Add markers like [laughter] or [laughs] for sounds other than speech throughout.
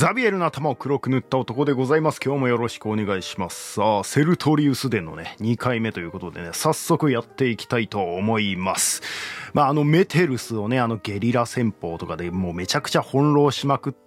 ザビエルの頭を黒く塗った男でございます。今日もよろしくお願いします。さあ、セルトリウス伝のね、2回目ということでね、早速やっていきたいと思います。まあ、あのメテルスをね、あのゲリラ戦法とかでもうめちゃくちゃ翻弄しまくって、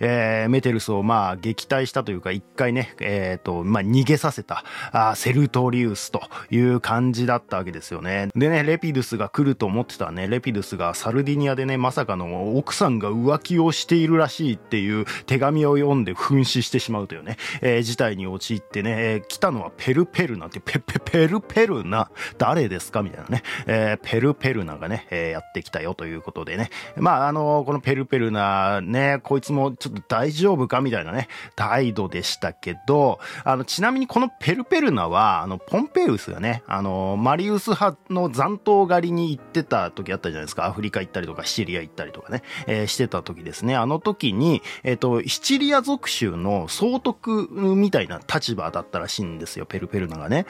えー、メテルスをまあ撃退したというか、一回ね、えっ、と、まあ逃げさせた、あセルトリウスという感じだったわけですよね。でね、レピドゥスが来ると思ってたね、レピドゥスがサルディニアでね、まさかの奥さんが浮気をしているらしいっていう手紙を読んで紛死してしまうというね、えー事態に陥ってね、えー来たのはペルペルナって、ペペペルペルナ、誰ですかみたいなね、えーペルペルナがね、えーやってきたよということでね、まあ、あのこのペルペルナね、こいつもちょっと大丈夫かみたいなね、態度でしたけど、あの、ちなみにこのペルペルナは、あの、ポンペウスがね、あの、マリウス派の残党狩りに行ってた時あったじゃないですか。アフリカ行ったりとか、シチリア行ったりとかね、えーしてた時ですね。あの時に、えっ、と、シチリア属州の総督みたいな立場だったらしいんですよ、ペルペルナがね。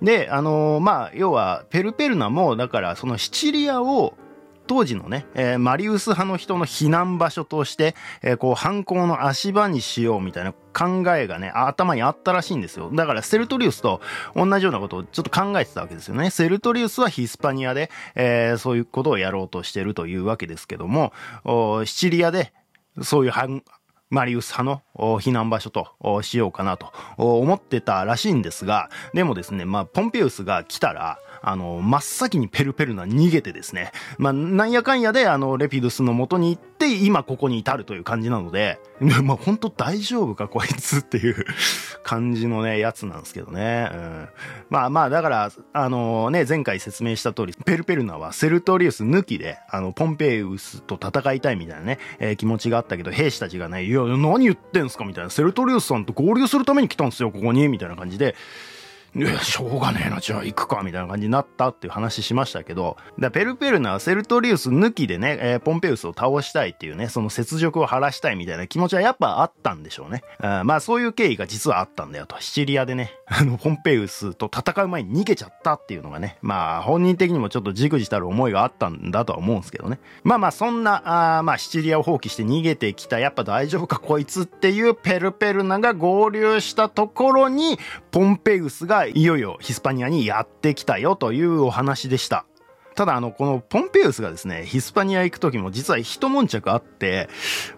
で、あのまあ、要は、ペルペルナも、だから、そのシチリアを、当時のね、えーマリウス派の人の避難場所として、えーこう、反抗の足場にしようみたいな考えがね、頭にあったらしいんですよ。だから、セルトリウスと同じようなことをちょっと考えてたわけですよね。セルトリウスはヒスパニアで、えーそういうことをやろうとしてるというわけですけども、シチリアで、そういう反マリウス派の避難場所としようかなと思ってたらしいんですが、でもですね、まあ、ポンペウスが来たら、あの、真っ先にペルペルナ逃げてですね、まあ、なんやかんやで、あの、レピドスの元に行って、今ここに至るという感じなので、まあ、本当大丈夫か、こいつっていう [laughs] 感じのね、やつなんですけどね。うん、まあまあ、だから、あのね、前回説明した通り、ペルペルナはセルトリウス抜きで、あの、ポンペイウスと戦いたいみたいなね、えー気持ちがあったけど、兵士たちがね、いや、何言ってんすかみたいな、セルトリウスさんと合流するために来たんですよ、ここに、みたいな感じで、しょうがねえな、じゃあ行くか、みたいな感じになったっていう話しましたけど、だペルペルナはセルトリウス抜きでね、えーポンペウスを倒したいっていうね、その雪辱を晴らしたいみたいな気持ちはやっぱあったんでしょうね。あまあそういう経緯が実はあったんだよと。シチリアでね、[laughs] あの、ポンペウスと戦う前に逃げちゃったっていうのがね、まあ本人的にもちょっとじくじたる思いがあったんだとは思うんですけどね。まあまあそんな、あまあシチリアを放棄して逃げてきた、やっぱ大丈夫かこいつっていうペルペルナが合流したところに、ポンペウスがいよいよヒスパニアにやってきたよというお話でした。ただあの、このポンペウスがですね、ヒスパニア行く時も実は一悶着あって、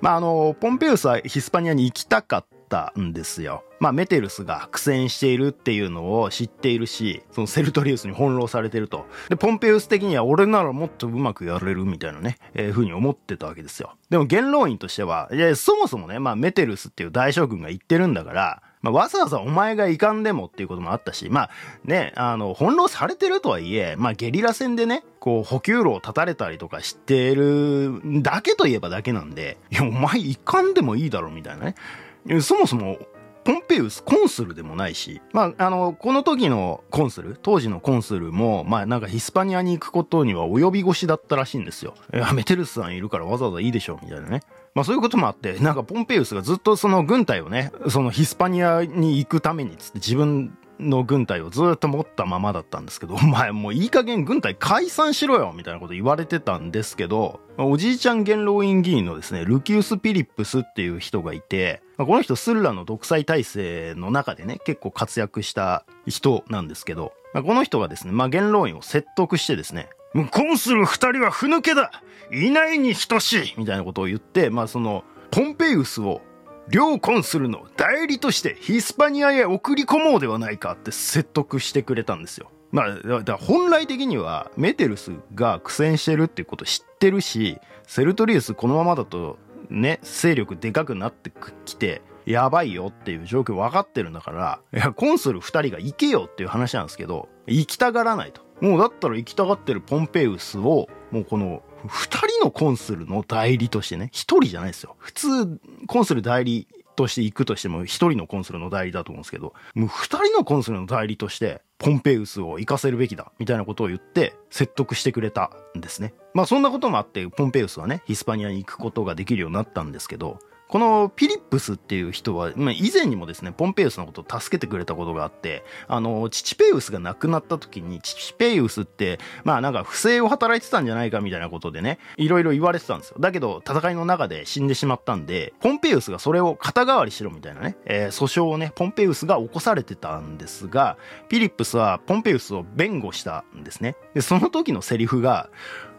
まああの、ポンペウスはヒスパニアに行きたかったんですよ。まあメテルスが苦戦しているっていうのを知っているし、そのセルトリウスに翻弄されてると。で、ポンペウス的には俺ならもっとうまくやれるみたいなね、えー、ふうに思ってたわけですよ。でも元老院としては、いや、そもそもね、まあメテルスっていう大将軍が言ってるんだから、まあ、わざわざお前がいかんでもっていうこともあったし、まあね、あの、翻弄されてるとはいえ、まあゲリラ戦でね、こう補給路を断たれたりとかしてるだけといえばだけなんで、いや、お前いかんでもいいだろみたいなね。そもそも、ポンペウスコンスルでもないし、まあ、あの、この時のコンスル、当時のコンスルも、まあ、なんかヒスパニアに行くことには及び腰だったらしいんですよ。いや、メテルスさんいるからわざわざいいでしょ、みたいなね。まあそういうこともあって、なんかポンペウスがずっとその軍隊をね、そのヒスパニアに行くためにつって自分の軍隊をずっと持ったままだったんですけど、[laughs] お前もういい加減軍隊解散しろよみたいなこと言われてたんですけど、おじいちゃん元老院議員のですね、ルキウス・ピリップスっていう人がいて、この人スルラの独裁体制の中でね、結構活躍した人なんですけど、この人がですね、まあ元老院を説得してですね、もうコンスル二人はふぬけだいないに等しいみたいなことを言って、まあその、ポンペウスを両コンスルの代理としてヒスパニアへ送り込もうではないかって説得してくれたんですよ。まあ、だから本来的にはメテルスが苦戦してるっていうこと知ってるし、セルトリウスこのままだとね、勢力でかくなってきて、やばいよっていう状況分かってるんだから、いや、コンスル二人が行けよっていう話なんですけど、行きたがらないと。もうだったら行きたがってるポンペウスを、もうこの、二人のコンスルの代理としてね、一人じゃないですよ。普通、コンスル代理として行くとしても、一人のコンスルの代理だと思うんですけど、もう二人のコンスルの代理として、ポンペウスを行かせるべきだ、みたいなことを言って、説得してくれたんですね。まあそんなこともあって、ポンペウスはね、ヒスパニアに行くことができるようになったんですけど、このピリップスっていう人は、以前にもですね、ポンペイウスのことを助けてくれたことがあって、あの、チチペイウスが亡くなった時に、チチペイウスって、まあなんか不正を働いてたんじゃないかみたいなことでね、いろいろ言われてたんですよ。だけど、戦いの中で死んでしまったんで、ポンペイウスがそれを肩代わりしろみたいなね、えー、訴訟をね、ポンペイウスが起こされてたんですが、ピリップスはポンペイウスを弁護したんですね。で、その時のセリフが、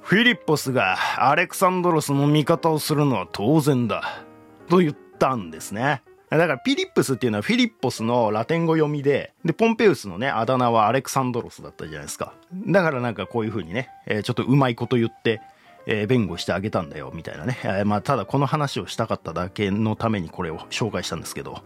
フィリッポスがアレクサンドロスの味方をするのは当然だ。と言ったんですね。だからピリップスっていうのはフィリッポスのラテン語読みで、で、ポンペウスのね、あだ名はアレクサンドロスだったじゃないですか。だからなんかこういう風にね、えー、ちょっとうまいこと言って、えー、弁護してあげたんだよ、みたいなね。えー、まあ、ただこの話をしたかっただけのためにこれを紹介したんですけど、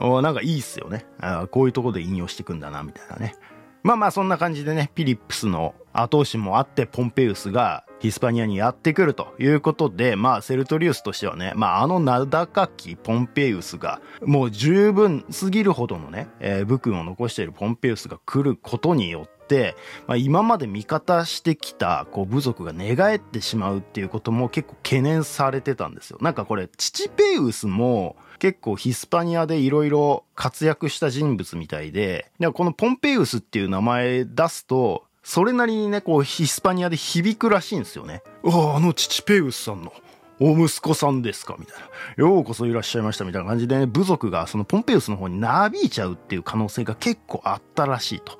なんかいいっすよね。あこういうとこで引用してくんだな、みたいなね。まあまあそんな感じでね、ピリップスの後押しもあって、ポンペウスがヒスパニアにやってくるということで、まあセルトリウスとしてはね、まああの名高きポンペウスが、もう十分すぎるほどのね、えー、武君を残しているポンペウスが来ることによって、まあ、今まで味方してきたこう部族が寝返ってしまうっていうことも結構懸念されてたんですよ。なんかこれ、チチペウスも結構ヒスパニアでいろいろ活躍した人物みたいで、でこのポンペウスっていう名前出すと、それなりにね、こう、ヒスパニアで響くらしいんですよね。ああ、あのチチペウスさんの。お息子さんですかみたいな。ようこそいらっしゃいましたみたいな感じでね、部族がそのポンペウスの方になびいちゃうっていう可能性が結構あったらしいと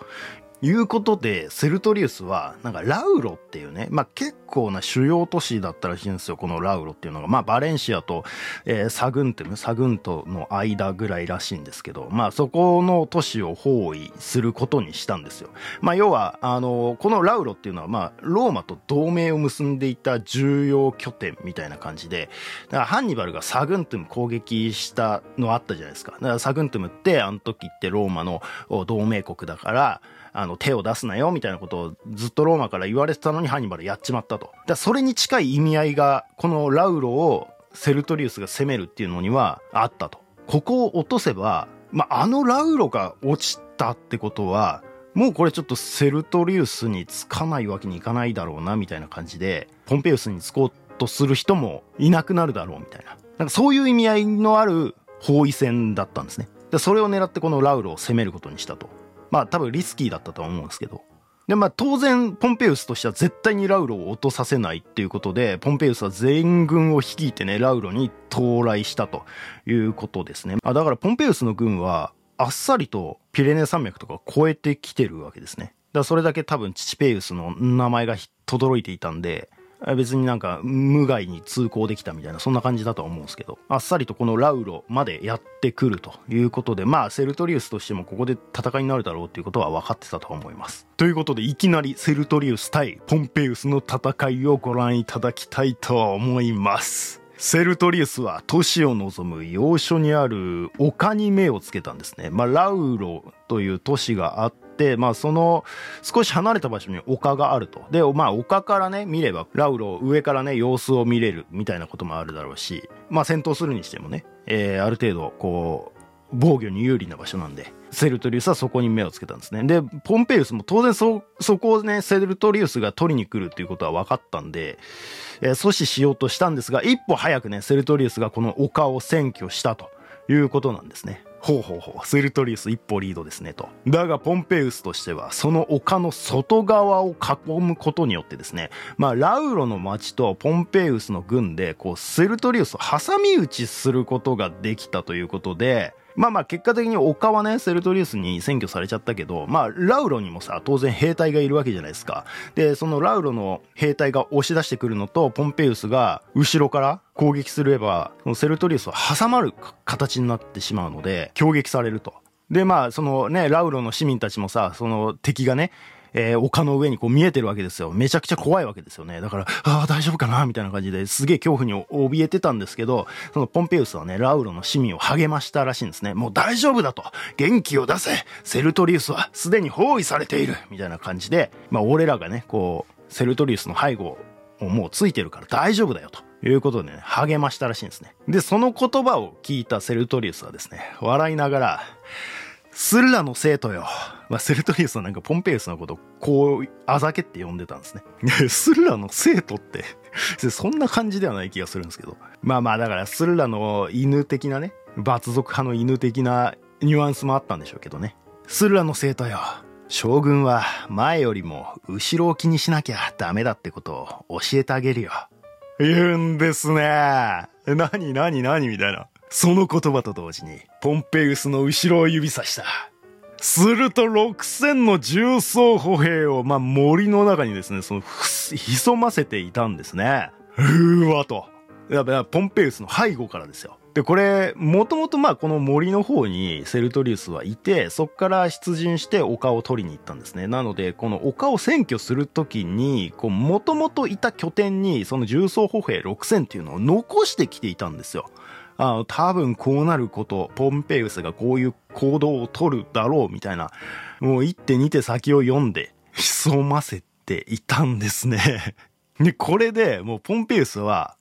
いうことで、セルトリウスは、なんかラウロっていうね、まあ結構な主要都市だったらしいんですよ、このラウロっていうのが。まあバレンシアと、えー、サグンテム、サグントの間ぐらいらしいんですけど、まあそこの都市を包囲することにしたんですよ。まあ要は、あの、このラウロっていうのは、まあローマと同盟を結んでいた重要拠点みたいな感じで、だからハンニバルがサグントム攻撃したのあったじゃないですか。だからサグントムって、あの時ってローマの同盟国だから、あの、手を出すなよ、みたいなことをずっとローマから言われてたのにハンニバルやっちまったと。だそれに近い意味合いが、このラウロをセルトリウスが攻めるっていうのにはあったと。ここを落とせば、まあ、あのラウロが落ちたってことは、もうこれちょっとセルトリウスにつかないわけにいかないだろうな、みたいな感じで、ポンペウスにつこうとする人もいなくなるだろう、みたいな。なんかそういう意味合いのある包囲戦だったんですね。でそれを狙ってこのラウロを攻めることにしたと。まあ多分リスキーだったとは思うんですけど。で、まあ当然、ポンペウスとしては絶対にラウロを落とさせないっていうことで、ポンペウスは全軍を率いてね、ラウロに到来したということですね。あだからポンペウスの軍は、あっさりとピレネ山脈とか越えてきてるわけですね。だそれだけ多分チチペウスの名前が轟いていたんで、別になんか無害に通行できたみたいなそんな感じだとは思うんですけど。あっさりとこのラウロまでやってくるということでまあセルトリウスとしてもここで戦いになるだろうっていうことは分かってたと思います。ということでいきなりセルトリウス対ポンペウスの戦いをご覧いただきたいと思います。セルトリウスは都市を望む要所にある丘に目をつけたんですね。まあ、ラウロという都市があっ、まあその少し離れた場所に丘があると。で、まあ丘からね、見れば、ラウロ上からね、様子を見れるみたいなこともあるだろうし、まあ戦闘するにしてもね、えー、ある程度、こう、防御に有利な場所なんで、セルトリウスはそこに目をつけたんですね。で、ポンペイウスも当然そ、そこをね、セルトリウスが取りに来るっていうことは分かったんで、えー、阻止しようとしたんですが、一歩早くね、セルトリウスがこの丘を占拠したということなんですね。ほうほうほう、セルトリウス一歩リードですねと。だが、ポンペウスとしては、その丘の外側を囲むことによってですね、まあ、ラウロの町とポンペウスの軍で、こう、セルトリウスを挟み撃ちすることができたということで、まあまあ結果的に丘はね、セルトリウスに占拠されちゃったけど、まあラウロにもさ、当然兵隊がいるわけじゃないですか。で、そのラウロの兵隊が押し出してくるのと、ポンペウスが後ろから攻撃すれば、そのセルトリウスは挟まる形になってしまうので、攻撃されると。で、まあ、そのね、ラウロの市民たちもさ、その敵がね、えー、丘の上にこう見えてるわけですよ。めちゃくちゃ怖いわけですよね。だから、ああ、大丈夫かなみたいな感じですげえ恐怖に怯えてたんですけど、そのポンペウスはね、ラウロの市民を励ましたらしいんですね。もう大丈夫だと。元気を出せセルトリウスはすでに包囲されているみたいな感じで、まあ俺らがね、こう、セルトリウスの背後をもうついてるから大丈夫だよと。いうことでね、励ましたらしいんですね。で、その言葉を聞いたセルトリウスはですね、笑いながら、スルラの生徒よ。まあ、セルトリウスはなんかポンペウスのことこう、あざけって呼んでたんですね。スルラの生徒って [laughs] そんな感じではない気がするんですけど。まあまあ、だからスルラの犬的なね、罰族派の犬的なニュアンスもあったんでしょうけどね。スルラの生徒よ。将軍は前よりも後ろを気にしなきゃダメだってことを教えてあげるよ。言うんですね。[laughs] 何何何みたいな。その言葉と同時に、ポンペウスの後ろを指さした。すると6000の重装歩兵を、まあ、森の中にですね、その、潜ませていたんですね。うわと。やっぱポンペウスの背後からですよ。で、これ、もともとこの森の方にセルトリウスはいて、そこから出陣して丘を取りに行ったんですね。なので、この丘を占拠するときに、もともといた拠点に、その重装歩兵6000っていうのを残してきていたんですよ。あの、多分こうなること、ポンペウスがこういう行動を取るだろうみたいな、もう一手二手先を読んで、潜ませていたんですね。[laughs] で、これでもうポンペウスは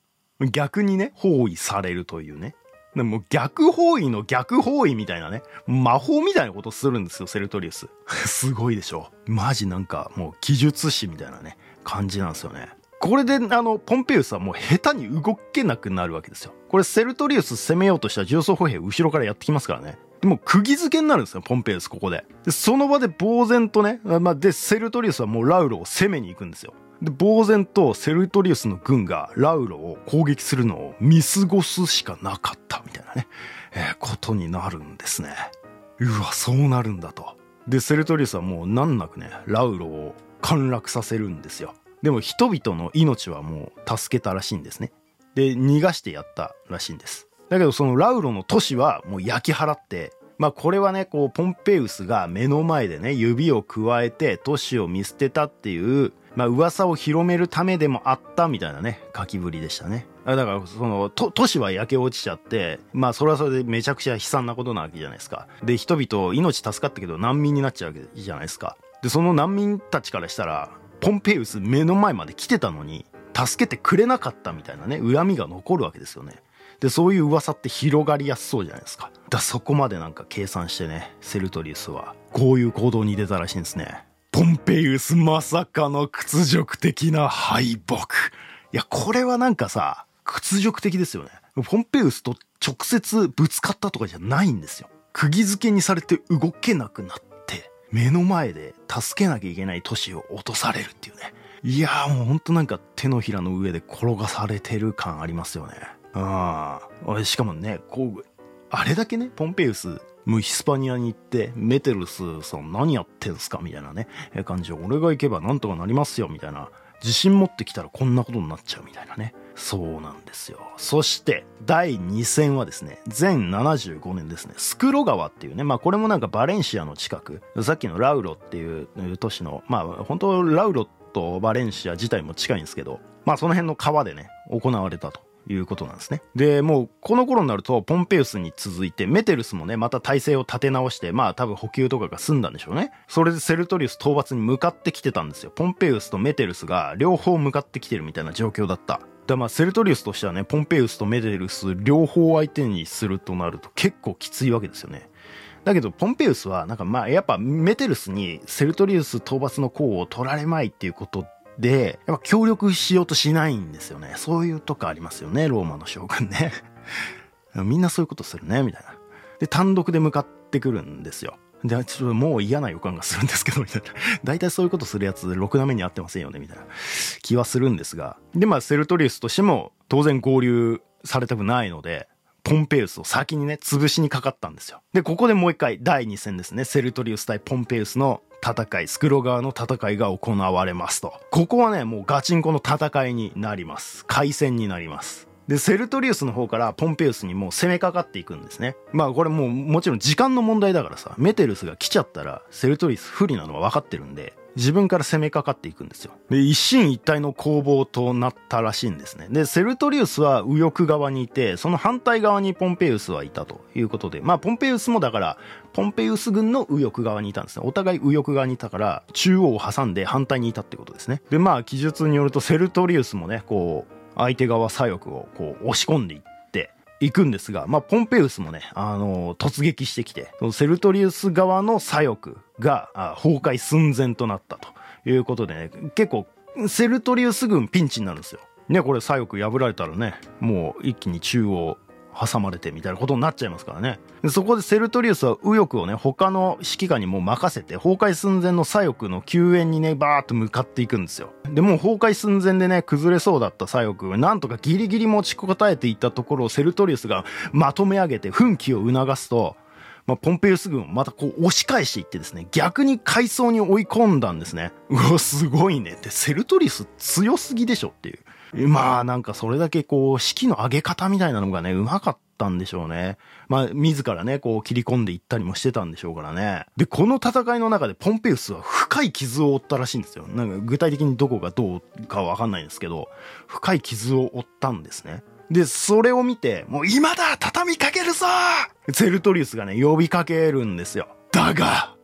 逆にね、包囲されるというね。でも逆包囲の逆包囲みたいなね、魔法みたいなことするんですよ、セルトリウス。[laughs] すごいでしょ。マジなんかもう技術師みたいなね、感じなんですよね。これで、あの、ポンペウスはもう下手に動けなくなるわけですよ。これセルトリウス攻めようとした重装歩兵後ろからやってきますからね。でも釘付けになるんですよ、ポンペウス、ここで。で、その場で呆然とね、まあ、で、セルトリウスはもうラウロを攻めに行くんですよ。で、呆然とセルトリウスの軍がラウロを攻撃するのを見過ごすしかなかったみたいなね、えー、ことになるんですね。うわ、そうなるんだと。で、セルトリウスはもう難なくね、ラウロを陥落させるんですよ。でも人々の命はもう助けたらしいんですね。で、逃がしてやったらしいんです。だけどそのラウロの都市はもう焼き払って、まあこれはね、こうポンペウスが目の前でね、指を加えて都市を見捨てたっていう、まあ噂を広めるためでもあったみたいなね、書きぶりでしたね。だからその都都市は焼け落ちちゃって、まあそれはそれでめちゃくちゃ悲惨なことなわけじゃないですか。で、人々命助かったけど難民になっちゃうわけじゃないですか。で、その難民たちからしたら、ポンペウス目の前まで来てたのに、助けてくれなかったみたいなね、恨みが残るわけですよね。で、そういう噂って広がりやすそうじゃないですか。だそこまでなんか計算してね、セルトリウスは、こういう行動に出たらしいんですね。ポンペイウスまさかの屈辱的な敗北。いや、これはなんかさ、屈辱的ですよね。ポンペイウスと直接ぶつかったとかじゃないんですよ。釘付けにされて動けなくなっ、目の前で助けなきゃいけない都市を落とされるっていうね。いやーもうほんとなんか手のひらの上で転がされてる感ありますよね。ああ。しかもね、こう、あれだけね、ポンペイウスもうヒスパニアに行って、メテルスさん何やってんすかみたいなね、感じで、俺が行けばなんとかなりますよみたいな、自信持ってきたらこんなことになっちゃうみたいなね。そうなんですよ。そして、第2戦はですね、全75年ですね、スクロ川っていうね、まあこれもなんかバレンシアの近く、さっきのラウロっていう都市の、まあ本当ラウロとバレンシア自体も近いんですけど、まあその辺の川でね、行われたと。いうことなんですね。で、もうこの頃になるとポンペウスに続いてメテルスもね、また体制を立て直して、まあ多分補給とかが済んだんでしょうね。それでセルトリウス討伐に向かってきてたんですよ。ポンペウスとメテルスが両方向かってきてるみたいな状況だった。だまあセルトリウスとしてはね、ポンペウスとメテルス両方相手にするとなると結構きついわけですよね。だけど、ポンペウスは、なんかまあ、やっぱメテルスにセルトリウス討伐の功を取られまいっていうことで、やっぱ協力しようとしないんですよね。そういうとこありますよね、ローマの将軍ね。[laughs] みんなそういうことするね、みたいな。で、単独で向かってくるんですよ。で、ちょっともう嫌な予感がするんですけど、みたいな。[laughs] 大体そういうことするやつ、ろくな目に合ってませんよね、みたいな気はするんですが。で、まあ、セルトリウスとしても、当然合流されたくないので、ポンペウスを先にね、潰しにかかったんですよ。で、ここでもう一回、第2戦ですね。セルトリウス対ポンペウスの戦い、スクロ側の戦いが行われますと。ここはね、もうガチンコの戦いになります。海戦になります。で、セルトリウスの方からポンペウスにもう攻めかかっていくんですね。まあこれもうもちろん時間の問題だからさ、メテルスが来ちゃったらセルトリウス不利なのは分かってるんで、自分から攻めかかっていくんですよ。で、一進一退の攻防となったらしいんですね。で、セルトリウスは右翼側にいて、その反対側にポンペウスはいたということで、まあ、ポンペウスもだから、ポンペウス軍の右翼側にいたんですね。お互い右翼側にいたから、中央を挟んで反対にいたってことですね。で、まあ、記述によると、セルトリウスもね、こう、相手側左翼をこう押し込んでいって、行くんですが、まあ、ポンペウスもね、あの突撃してきて、そのセルトリウス側の左翼が崩壊寸前となったということでね、結構、セルトリウス軍ピンチになるんですよ。ね、これ左翼破られたらね、もう一気に中央挟まれてみたいなことになっちゃいますからね。そこでセルトリウスは右翼をね、他の指揮官にもう任せて、崩壊寸前の左翼の救援にね、バーっと向かっていくんですよ。で、もう崩壊寸前でね、崩れそうだった左翼が、なんとかギリギリ持ちこたえていったところをセルトリウスがまとめ上げて奮起を促すと、まあ、ポンペウス軍をまたこう押し返していってですね、逆に階層に追い込んだんですね。うわ、すごいねって、セルトリウス強すぎでしょっていう。まあなんかそれだけこう、式の上げ方みたいなのがね、うまかったんでしょうね。まあ自らね、こう切り込んでいったりもしてたんでしょうからね。で、この戦いの中でポンペウスは深い傷を負ったらしいんですよ。なんか具体的にどこがどうかわかんないんですけど、深い傷を負ったんですね。で、それを見て、もう今だ畳みかけるぞセルトリウスがね、呼びかけるんですよ。だが、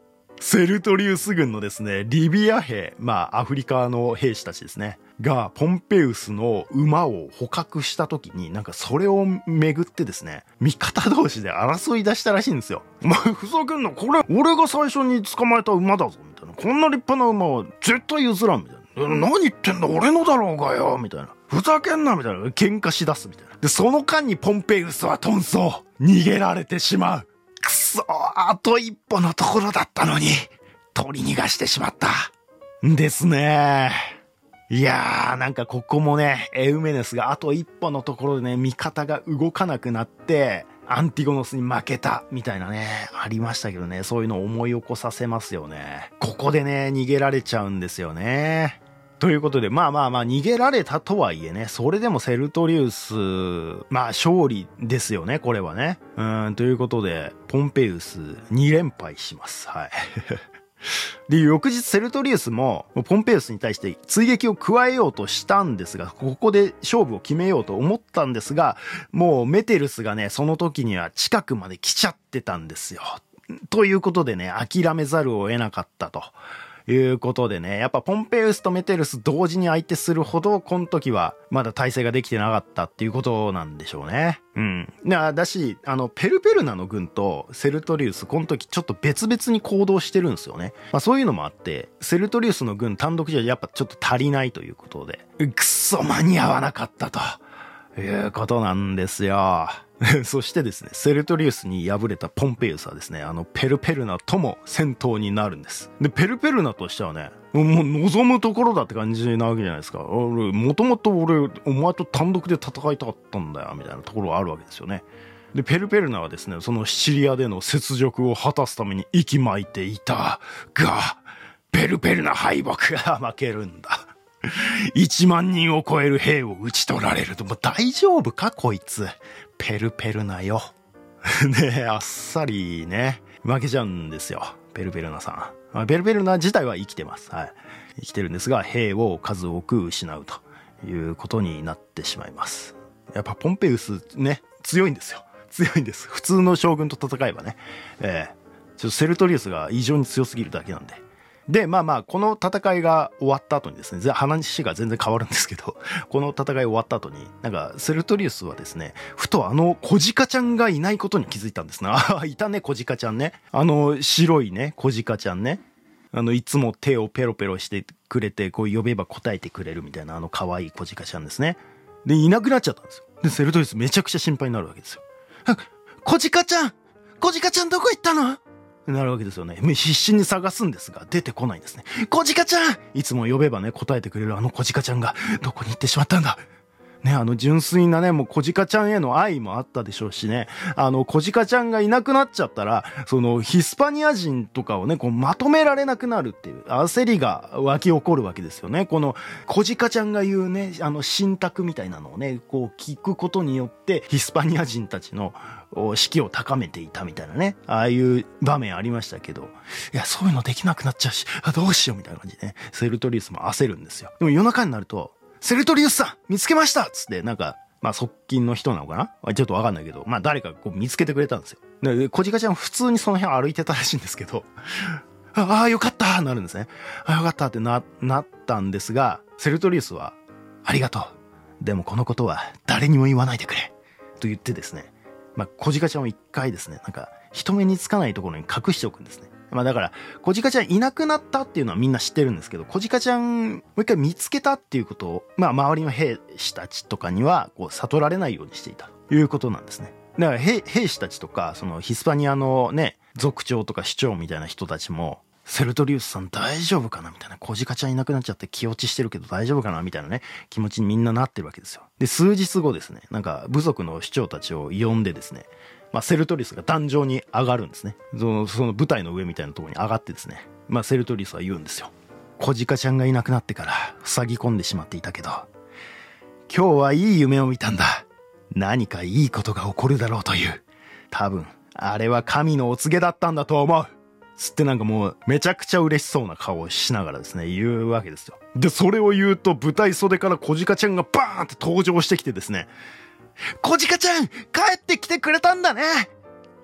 セルトリウス軍のですね、リビア兵、まあアフリカの兵士たちですね。が、ポンペウスの馬を捕獲した時に、なんかそれをめぐってですね、味方同士で争い出したらしいんですよ。お前ふざけんな、これ、俺が最初に捕まえた馬だぞ、みたいな。こんな立派な馬は絶対譲らん、みたいな。何言ってんだ、俺のだろうがよ、みたいな。ふざけんな、みたいな。喧嘩しだす、みたいな。で、その間にポンペウスは遁走。逃げられてしまう。くそあと一歩のところだったのに、取り逃がしてしまった。んですね。いやー、なんかここもね、エウメネスがあと一歩のところでね、味方が動かなくなって、アンティゴノスに負けた、みたいなね、ありましたけどね、そういうのを思い起こさせますよね。ここでね、逃げられちゃうんですよね。ということで、まあまあまあ、逃げられたとはいえね、それでもセルトリウス、まあ勝利ですよね、これはね。うん、ということで、ポンペウス2連敗します。はい。[laughs] で、翌日セルトリウスも、ポンペウスに対して追撃を加えようとしたんですが、ここで勝負を決めようと思ったんですが、もうメテルスがね、その時には近くまで来ちゃってたんですよ。ということでね、諦めざるを得なかったと。いうことでね、やっぱポンペウスとメテルス同時に相手するほど、この時はまだ体制ができてなかったっていうことなんでしょうね。うん。だだし、あの、ペルペルナの軍とセルトリウス、この時ちょっと別々に行動してるんですよね。まあそういうのもあって、セルトリウスの軍単独じゃやっぱちょっと足りないということで、くっそ間に合わなかったと。いうことなんですよ。[laughs] そしてですね、セルトリウスに敗れたポンペイウスはですね、あの、ペルペルナとも戦闘になるんです。で、ペルペルナとしてはね、もう望むところだって感じなわけじゃないですか。俺、もともと俺、お前と単独で戦いたかったんだよ、みたいなところがあるわけですよね。で、ペルペルナはですね、そのシチリアでの雪辱を果たすために息巻いていたが、ペルペルナ敗北が負けるんだ。1万人を超える兵を討ち取られると、もう大丈夫かこいつ。ペルペルナよ。[laughs] ねあっさりね、負けちゃうんですよ。ペルペルナさん。ペルペルナ自体は生きてます。はい。生きてるんですが、兵を数多く失うということになってしまいます。やっぱポンペウスね、強いんですよ。強いんです。普通の将軍と戦えばね。えー、ちょっとセルトリウスが異常に強すぎるだけなんで。で、まあまあ、この戦いが終わった後にですね、話が全然変わるんですけど、[laughs] この戦い終わった後に、なんか、セルトリウスはですね、ふとあの、小鹿ちゃんがいないことに気づいたんですね。あ [laughs] あ、いたね、小鹿ちゃんね。あの、白いね、小鹿ちゃんね。あの、いつも手をペロペロしてくれて、こう呼べば答えてくれるみたいな、あの可愛い小鹿ちゃんですね。で、いなくなっちゃったんですよ。で、セルトリウスめちゃくちゃ心配になるわけですよ。あ小鹿ちゃん小鹿ちゃんどこ行ったの？なるわけですよね。必死に探すんですが、出てこないんですね。小鹿ちゃんいつも呼べばね、答えてくれるあの小鹿ちゃんが、どこに行ってしまったんだ？ね、あの純粋なね、もう小鹿ちゃんへの愛もあったでしょうしね、あの小鹿ちゃんがいなくなっちゃったら、そのヒスパニア人とかをね、こうまとめられなくなるっていう焦りが湧き起こるわけですよね。この小鹿ちゃんが言うね、あの信託みたいなのをね、こう聞くことによって、ヒスパニア人たちの士気を高めていたみたいなね、ああいう場面ありましたけど、いや、そういうのできなくなっちゃうし、あどうしようみたいな感じでね、セルトリウスも焦るんですよ。でも夜中になると、セルトリウスさん見つけましたつって、なんか、まあ、側近の人なのかな？ちょっとわかんないけど、まあ、誰かこう見つけてくれたんですよ。で、小鹿ちゃん普通にその辺歩いてたらしいんですけど、[laughs] ああ、よかったなるんですね。ああ、よかったってな、なったんですが、セルトリウスは、ありがとう。でもこのことは誰にも言わないでくれ。と言ってですね、まあ、小鹿ちゃんを一回ですね、なんか、人目につかないところに隠しておくんですね。まあだから、小鹿ちゃんいなくなったっていうのはみんな知ってるんですけど、小鹿ちゃんもう一回見つけたっていうことを、まあ周りの兵士たちとかには、こう、悟られないようにしていたということなんですね。だから兵兵士たちとか、そのヒスパニアのね、族長とか市長みたいな人たちも、セルトリウスさん大丈夫かなみたいな。小鹿ちゃんいなくなっちゃって気落ちしてるけど大丈夫かなみたいなね、気持ちにみんななってるわけですよ。で、数日後ですね、なんか部族の市長たちを呼んでですね、まあ、セルトリスが壇上に上がるんですね。その、その舞台の上みたいなところに上がってですね、まあ、セルトリスは言うんですよ。小鹿ちゃんがいなくなってから塞ぎ込んでしまっていたけど、今日はいい夢を見たんだ。何かいいことが起こるだろうという。多分、あれは神のお告げだったんだと思う。つってなんかもうめちゃくちゃ嬉しそうな顔をしながらですね、言うわけですよ。で、それを言うと舞台袖から小鹿ちゃんがバーンって登場してきてですね、小鹿ちゃん帰ってきてくれたんだね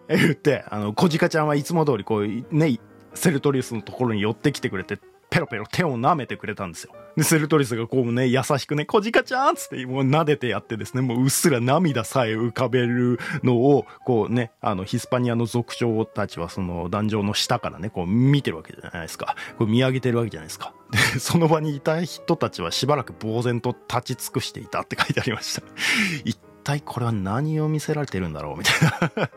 言って、あの、小鹿ちゃんはいつも通りこう、ね、セルトリウスのところに寄ってきてくれて、ペロペロ手を舐めてくれたんですよ。で、セルトリウスがこうね、優しくね、小鹿ちゃんつってもう撫でてやってですね、もううっすら涙さえ浮かべるのを、こうね、あの、ヒスパニアの族長たちはその壇上の下からね、こう見てるわけじゃないですか。こう見上げてるわけじゃないですか。で、その場にいた人たちはしばらく呆然と立ち尽くしていたって書いてありました。体これは何を見せられてるんだろうみたいな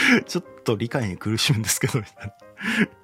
[laughs] ちょっと理解に苦しむんですけど、みたい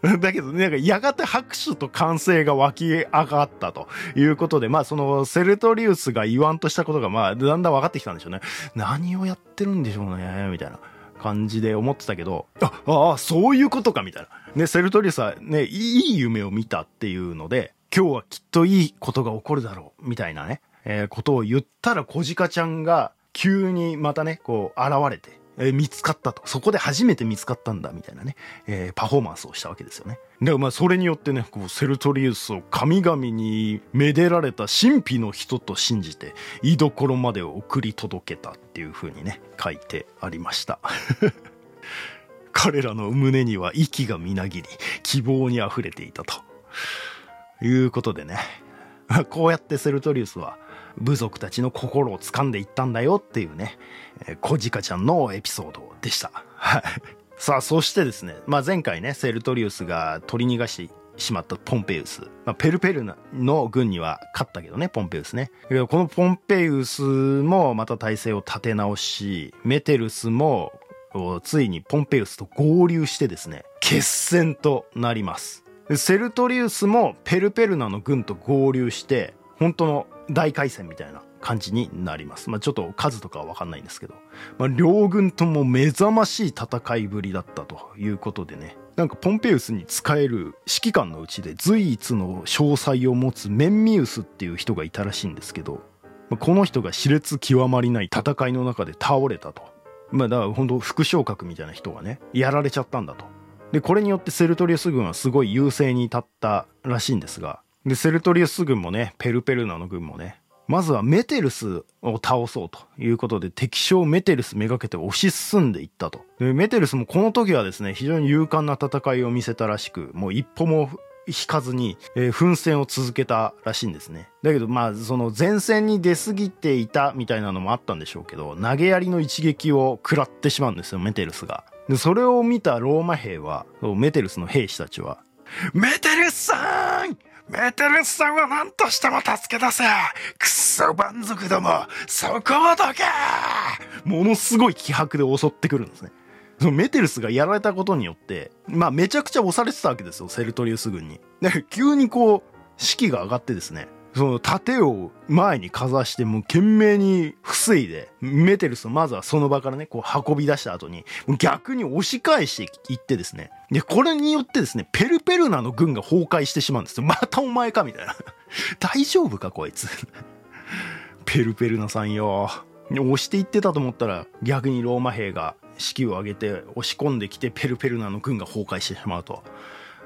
な。[laughs] だけど、なんか、やがて拍手と歓声が湧き上がったということで、まあ、その、セルトリウスが言わんとしたことが、まあ、だんだん分かってきたんでしょうね。何をやってるんでしょうね、みたいな感じで思ってたけど、あ、ああ、そういうことか、みたいな。ね、セルトリウスはね、いい夢を見たっていうので、今日はきっといいことが起こるだろう、みたいなね、えー、ことを言ったら、小鹿ちゃんが、急にまたね、こう、現れて、え見つかったと。そこで初めて見つかったんだ、みたいなね、えー、パフォーマンスをしたわけですよね。で、まあ、それによってね、こう、セルトリウスを神々にめでられた神秘の人と信じて、居所まで送り届けたっていう風にね、書いてありました。[laughs] 彼らの胸には息がみなぎり、希望に溢れていたと。いうことでね、[laughs] こうやってセルトリウスは、部族たちの心を掴んでいったんだよっていうね、えー、小鹿ちゃんのエピソードでした。はい。[laughs] さあ、そしてですね、まあ、前回ね、セルトリウスが取り逃がしてしまったポンペウス。まあ、ペルペルの軍には勝ったけどね、ポンペウスね。このポンペウスもまた体制を立て直し、メテルスもついにポンペウスと合流してですね、決戦となります。セルトリウスもペルペルナの軍と合流して、本当の大回戦みたいな感じになります。まあ、ちょっと数とかはわかんないんですけど、まあ、両軍とも目覚ましい戦いぶりだったということでね、なんかポンペウスに仕える指揮官のうちで随一の詳細を持つメンミウスっていう人がいたらしいんですけど、まあ、この人が熾烈極まりない戦いの中で倒れたと。まあだから本当副将格みたいな人がね、やられちゃったんだと。で、これによってセルトリウス軍はすごい優勢に立ったらしいんですが、で、セルトリウス軍もね、ペルペルナの軍もね、まずはメテルスを倒そうということで敵将メテルスめがけて推し進んでいったと。で、メテルスもこの時はですね、非常に勇敢な戦いを見せたらしく、もう一歩も引かずに、えー、奮戦を続けたらしいんですね。だけどまあ、その前線に出過ぎていたみたいなのもあったんでしょうけど、投げやりの一撃を食らってしまうんですよ、メテルスが。で、それを見たローマ兵は、メテルスの兵士たちは、メテルスさんメテルスさんは何としても助け出せクソ蛮族どもそこをどけものすごい気迫で襲ってくるんですね。そのメテルスがやられたことによって、まあめちゃくちゃ押されてたわけですよ、セルトリウス軍に。で、急にこう、士気が上がってですね、その盾を前にかざしてもう懸命に防いで、メテルスをまずはその場からね、こう運び出した後に、逆に押し返していってですね。で、これによってですね、ペルペルナの軍が崩壊してしまうんですよ。またお前かみたいな。[laughs] 大丈夫かこいつ。ペルペルナさんよ。押していってたと思ったら、逆にローマ兵が士気を上げて押し込んできてペルペルナの軍が崩壊してしまうと。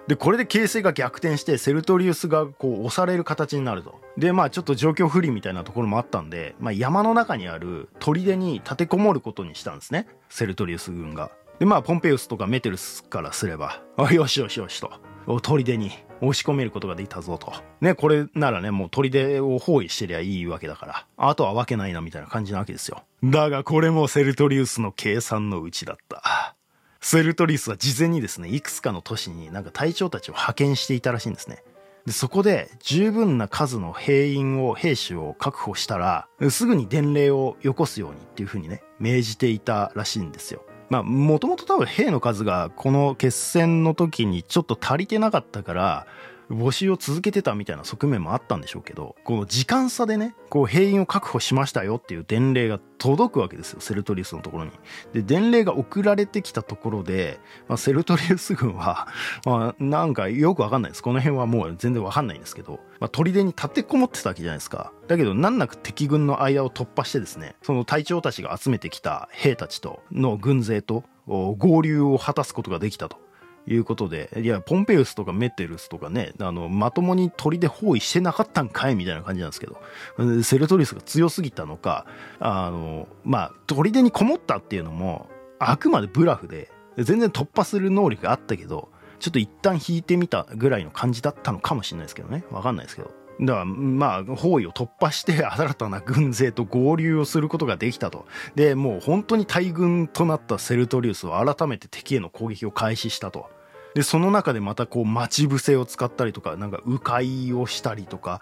で、これで形勢が逆転して、セルトリウスがこう押される形になると。で、まあちょっと状況不利みたいなところもあったんで、まあ山の中にある砦に立てこもることにしたんですね。セルトリウス軍が。で、まあポンペウスとかメテルスからすれば、あ、よしよしよしと。砦に押し込めることができたぞと。ね、これならね、もう砦を包囲してりゃいいわけだから。あとはわけないなみたいな感じなわけですよ。だがこれもセルトリウスの計算のうちだった。セルトリスは事前にですね、いくつかの都市になんか隊長たちを派遣していたらしいんですね。で、そこで十分な数の兵員を、兵士を確保したら、すぐに伝令をよこすようにっていうふうにね、命じていたらしいんですよ。まあ、もともと多分兵の数がこの決戦の時にちょっと足りてなかったから、募集を続けてたみたいな側面もあったんでしょうけど、この時間差でね、こう兵員を確保しましたよっていう伝令が届くわけですよ、セルトリウスのところに。で、伝令が送られてきたところで、まあ、セルトリウス軍は、まあ、なんかよくわかんないです。この辺はもう全然わかんないんですけど、まあ、砦に立てこもってたわけじゃないですか。だけど、難なく敵軍の間を突破してですね、その隊長たちが集めてきた兵たちとの軍勢と合流を果たすことができたと。いうことで、いや、ポンペウスとかメテルスとかね、あの、まともに鳥で包囲してなかったんかいみたいな感じなんですけど、セルトリウスが強すぎたのか、あの、まあ、砦にこもったっていうのも、あくまでブラフで、全然突破する能力があったけど、ちょっと一旦引いてみたぐらいの感じだったのかもしれないですけどね。わかんないですけど。だから、まあ、包囲を突破して、新たな軍勢と合流をすることができたと。で、もう本当に大軍となったセルトリウスは改めて敵への攻撃を開始したと。で、その中でまたこう、待ち伏せを使ったりとか、なんか、迂回をしたりとか、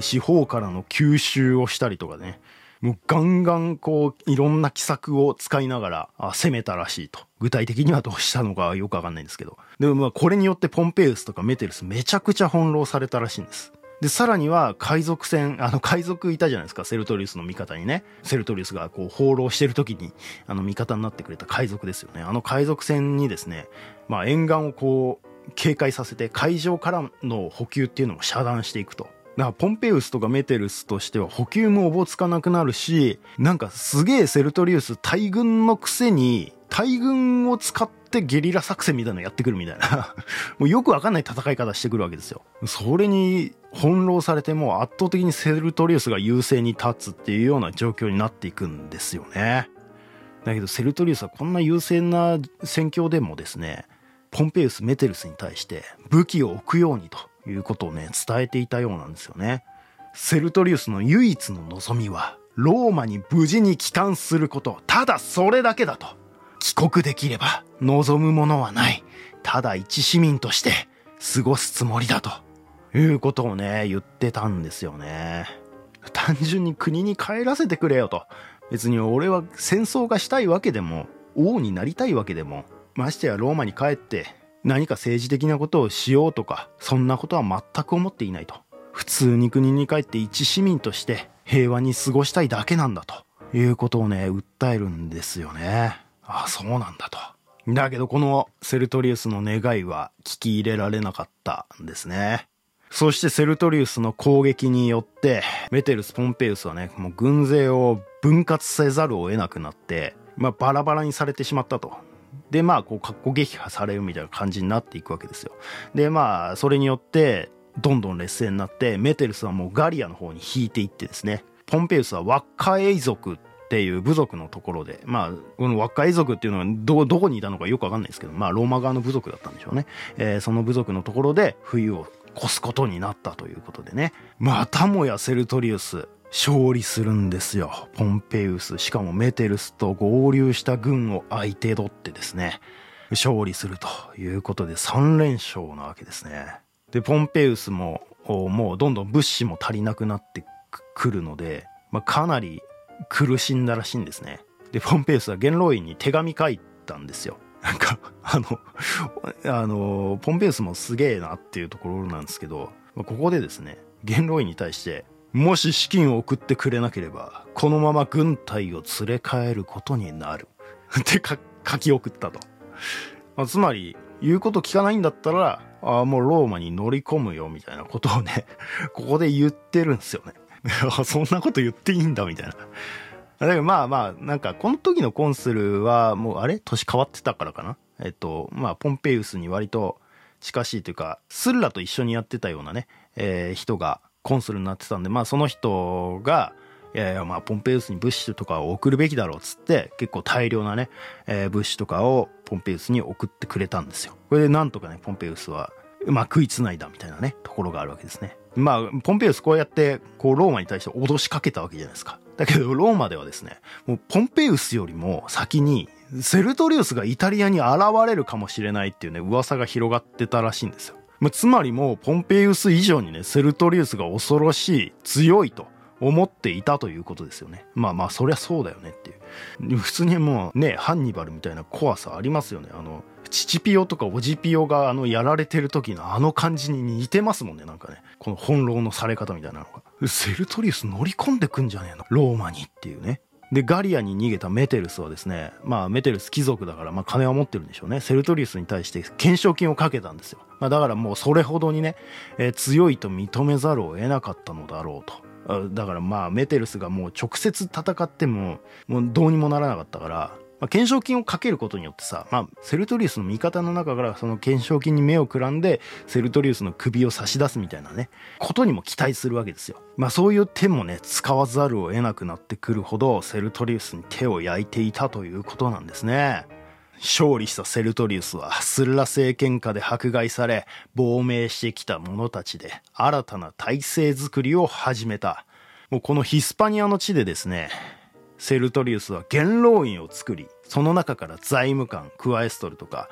四方からの吸収をしたりとかね。もうガンガンこう、いろんな奇策を使いながら攻めたらしいと。具体的にはどうしたのかよくわかんないんですけど。でもまあこれによってポンペウスとかメテルスめちゃくちゃ翻弄されたらしいんです。で、さらには海賊船、[laughs] あの海賊いたじゃないですか、セルトリウスの味方にね。セルトリウスがこう放浪してる時に、あの味方になってくれた海賊ですよね。あの海賊船にですね、まあ沿岸をこう、警戒させて海上からの補給っていうのも遮断していくと。だからポンペウスとかメテルスとしては補給もおぼつかなくなるし、なんかすげえセルトリウス大軍のくせに、大軍を使ってゲリラ作戦みたいなのやってくるみたいな [laughs] もうよくわかんない戦い方してくるわけですよ。それに翻弄されても圧倒的にセルトリウスが優勢に立つっていうような状況になっていくんですよね。だけどセルトリウスはこんな優勢な戦況でもですね、ポンペイウス、メテルスに対して武器を置くようにということをね、伝えていたようなんですよね。セルトリウスの唯一の望みは、ローマに無事に帰還すること。ただそれだけだと。帰国できれば望むものはない。ただ一市民として過ごすつもりだと。いうことをね、言ってたんですよね。単純に国に帰らせてくれよと。別に俺は戦争がしたいわけでも、王になりたいわけでも、ましてやローマに帰って何か政治的なことをしようとか、そんなことは全く思っていないと。普通に国に帰って一市民として平和に過ごしたいだけなんだということをね、訴えるんですよね。ああ、そうなんだと。だけどこのセルトリウスの願いは聞き入れられなかったんですね。そしてセルトリウスの攻撃によって、メテルス・ポンペウスはね、もう軍勢を分割せざるを得なくなって、まあバラバラにされてしまったと。で、まあ、こう、格好撃破されるみたいな感じになっていくわけですよ。で、まあ、それによって、どんどん劣勢になって、メテルスはもうガリアの方に引いていってですね、ポンペウスはワッカエイ族っていう部族のところで、まあ、このワッカエイ族っていうのはど、どこにいたのかよくわかんないですけど、まあ、ローマ側の部族だったんでしょうね。えー、その部族のところで冬を越すことになったということでね。またもやセルトリウス、勝利するんですよ。ポンペイウス、しかもメテルスと合流した軍を相手取ってですね、勝利するということで3連勝なわけですね。で、ポンペイウスも、もうどんどん物資も足りなくなってくるので、まあ、かなり苦しんだらしいんですね。で、ポンペウスは元老院に手紙書いたんですよ。なんか、[laughs] あの、あの、ポンペウスもすげえなっていうところなんですけど、ここでですね、元老院に対して、もし資金を送ってくれなければ、このまま軍隊を連れ帰ることになる。[laughs] って書き送ったと。まあ、つまり、言うこと聞かないんだったら、ああ、もうローマに乗り込むよ、みたいなことをね、ここで言ってるんですよね。[laughs] そんなこと言っていいんだ、みたいな。だけどまあまあ、なんかこの時のコンスルはもうあれ年変わってたからかなえっと、まあポンペウスに割と近しいというか、スッラと一緒にやってたようなね、えー、人がコンスルになってたんで、まあその人が、いやいや、まあ、ポンペウスに物資とかを送るべきだろうっつって、結構大量なね、えー、物資とかをポンペウスに送ってくれたんですよ。これでなんとかね、ポンペウスは、まあ食いつないだみたいなね、ところがあるわけですね。まあ、ポンペイウスこうやって、こう、ローマに対して脅しかけたわけじゃないですか。だけど、ローマではですね、もうポンペイウスよりも先に、セルトリウスがイタリアに現れるかもしれないっていうね、噂が広がってたらしいんですよ。まあ、つまりもう、ポンペイウス以上にね、セルトリウスが恐ろしい、強いと思っていたということですよね。まあまあ、そりゃそうだよねっていう。普通にもうね、ハンニバルみたいな怖さありますよね。あの、父ピオとかおじピオがあのやられてる時のあの感じに似てますもんねなんかね。この翻弄のされ方みたいなのが。セルトリウス乗り込んでくんじゃねえの？ローマにっていうね。でガリアに逃げたメテルスはですねまあメテルス貴族だからまあ金は持ってるんでしょうね。セルトリウスに対して懸賞金をかけたんですよ、まあ、だからもうそれほどにね、えー、強いと認めざるを得なかったのだろうと。だからまあメテルスがもう直接戦ってももうどうにもならなかったからまあ、懸賞金をかけることによってさ、まあ、セルトリウスの味方の中からその懸賞金に目をくらんで、セルトリウスの首を差し出すみたいなね、ことにも期待するわけですよ。まあそういう手もね、使わざるを得なくなってくるほど、セルトリウスに手を焼いていたということなんですね。勝利したセルトリウスはスルラ政権下で迫害され亡命してきた者たちで新たな体制づくりを始めた。もうこのヒスパニアの地でですね、セルトリウスは元老院を作り、その中から財務官、クワエストルとか、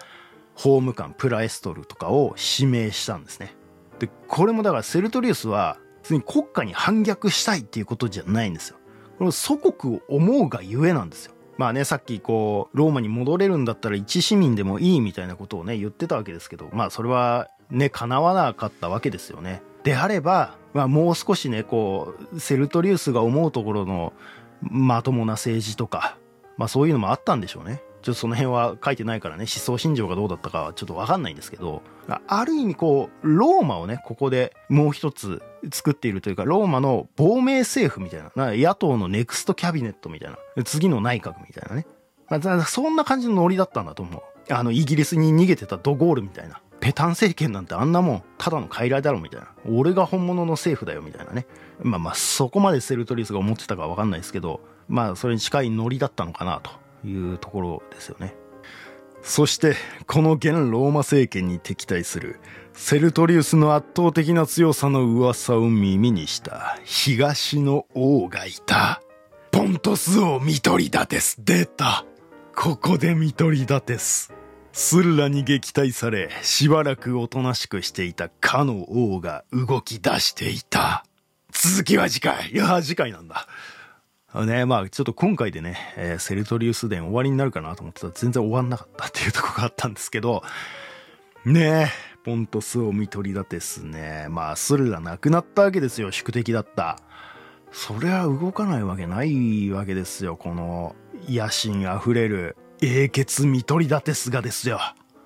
法務官、プラエストルとかを指名したんですね。で、これもだからセルトリウスは、別に国家に反逆したいっていうことじゃないんですよ。これ祖国を思うがゆえなんですよ。まあね、さっきこう、ローマに戻れるんだったら一市民でもいいみたいなことをね、言ってたわけですけど、まあそれはね、叶わなかったわけですよね。であれば、まあもう少しね、こう、セルトリウスが思うところのまともな政治とか、まあそういうのもあったんでしょうね。ちょっとその辺は書いてないからね、思想信条がどうだったかはちょっとわかんないんですけど、ある意味こう、ローマをね、ここでもう一つ作っているというか、ローマの亡命政府みたいな、な野党のネクストキャビネットみたいな、次の内閣みたいなね。まあ、そんな感じのノリだったんだと思う。あの、イギリスに逃げてたドゴールみたいな。ペタン政権なんてあんなもん、ただの傀儡だろみたいな。俺が本物の政府だよみたいなね。まあまあ、そこまでセルトリスが思ってたかわかんないですけど、まあ、それに近いノリだったのかなというところですよね。そして、この現ローマ政権に敵対するセルトリウスの圧倒的な強さの噂を耳にした東の王がいた。ポントス王ミトリダテス出た。ここでミトリダテス。スルラに撃退され、しばらくおとなしくしていたかの王が動き出していた。続きは次回。いや、次回なんだ。ね、まあ、ちょっと今回でね、えー、セルトリウス伝終わりになるかなと思ってたら全然終わんなかったっていうとこがあったんですけど、ねえ、ポントスを見取り立てすね。まあ、スルラなくなったわけですよ、宿敵だった。そりゃ動かないわけないわけですよ、この野心あふれる英傑見取り立てすがですよ。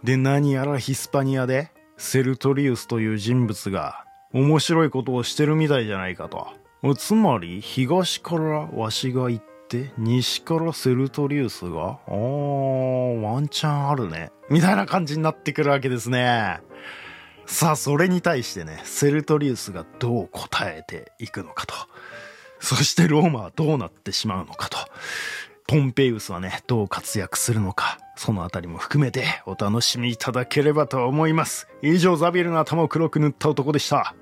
で、何やらヒスパニアで、セルトリウスという人物が、面白いことをしてるみたいじゃないかと。つまり、東からわしが行って、西からセルトリウスが、あー、ワンチャンあるね。みたいな感じになってくるわけですね。さあ、それに対してね、セルトリウスがどう答えていくのかと。そしてローマはどうなってしまうのかと。ポンペイウスはね、どう活躍するのか、そのあたりも含めてお楽しみいただければと思います。以上、ザビエルの頭を黒く塗った男でした。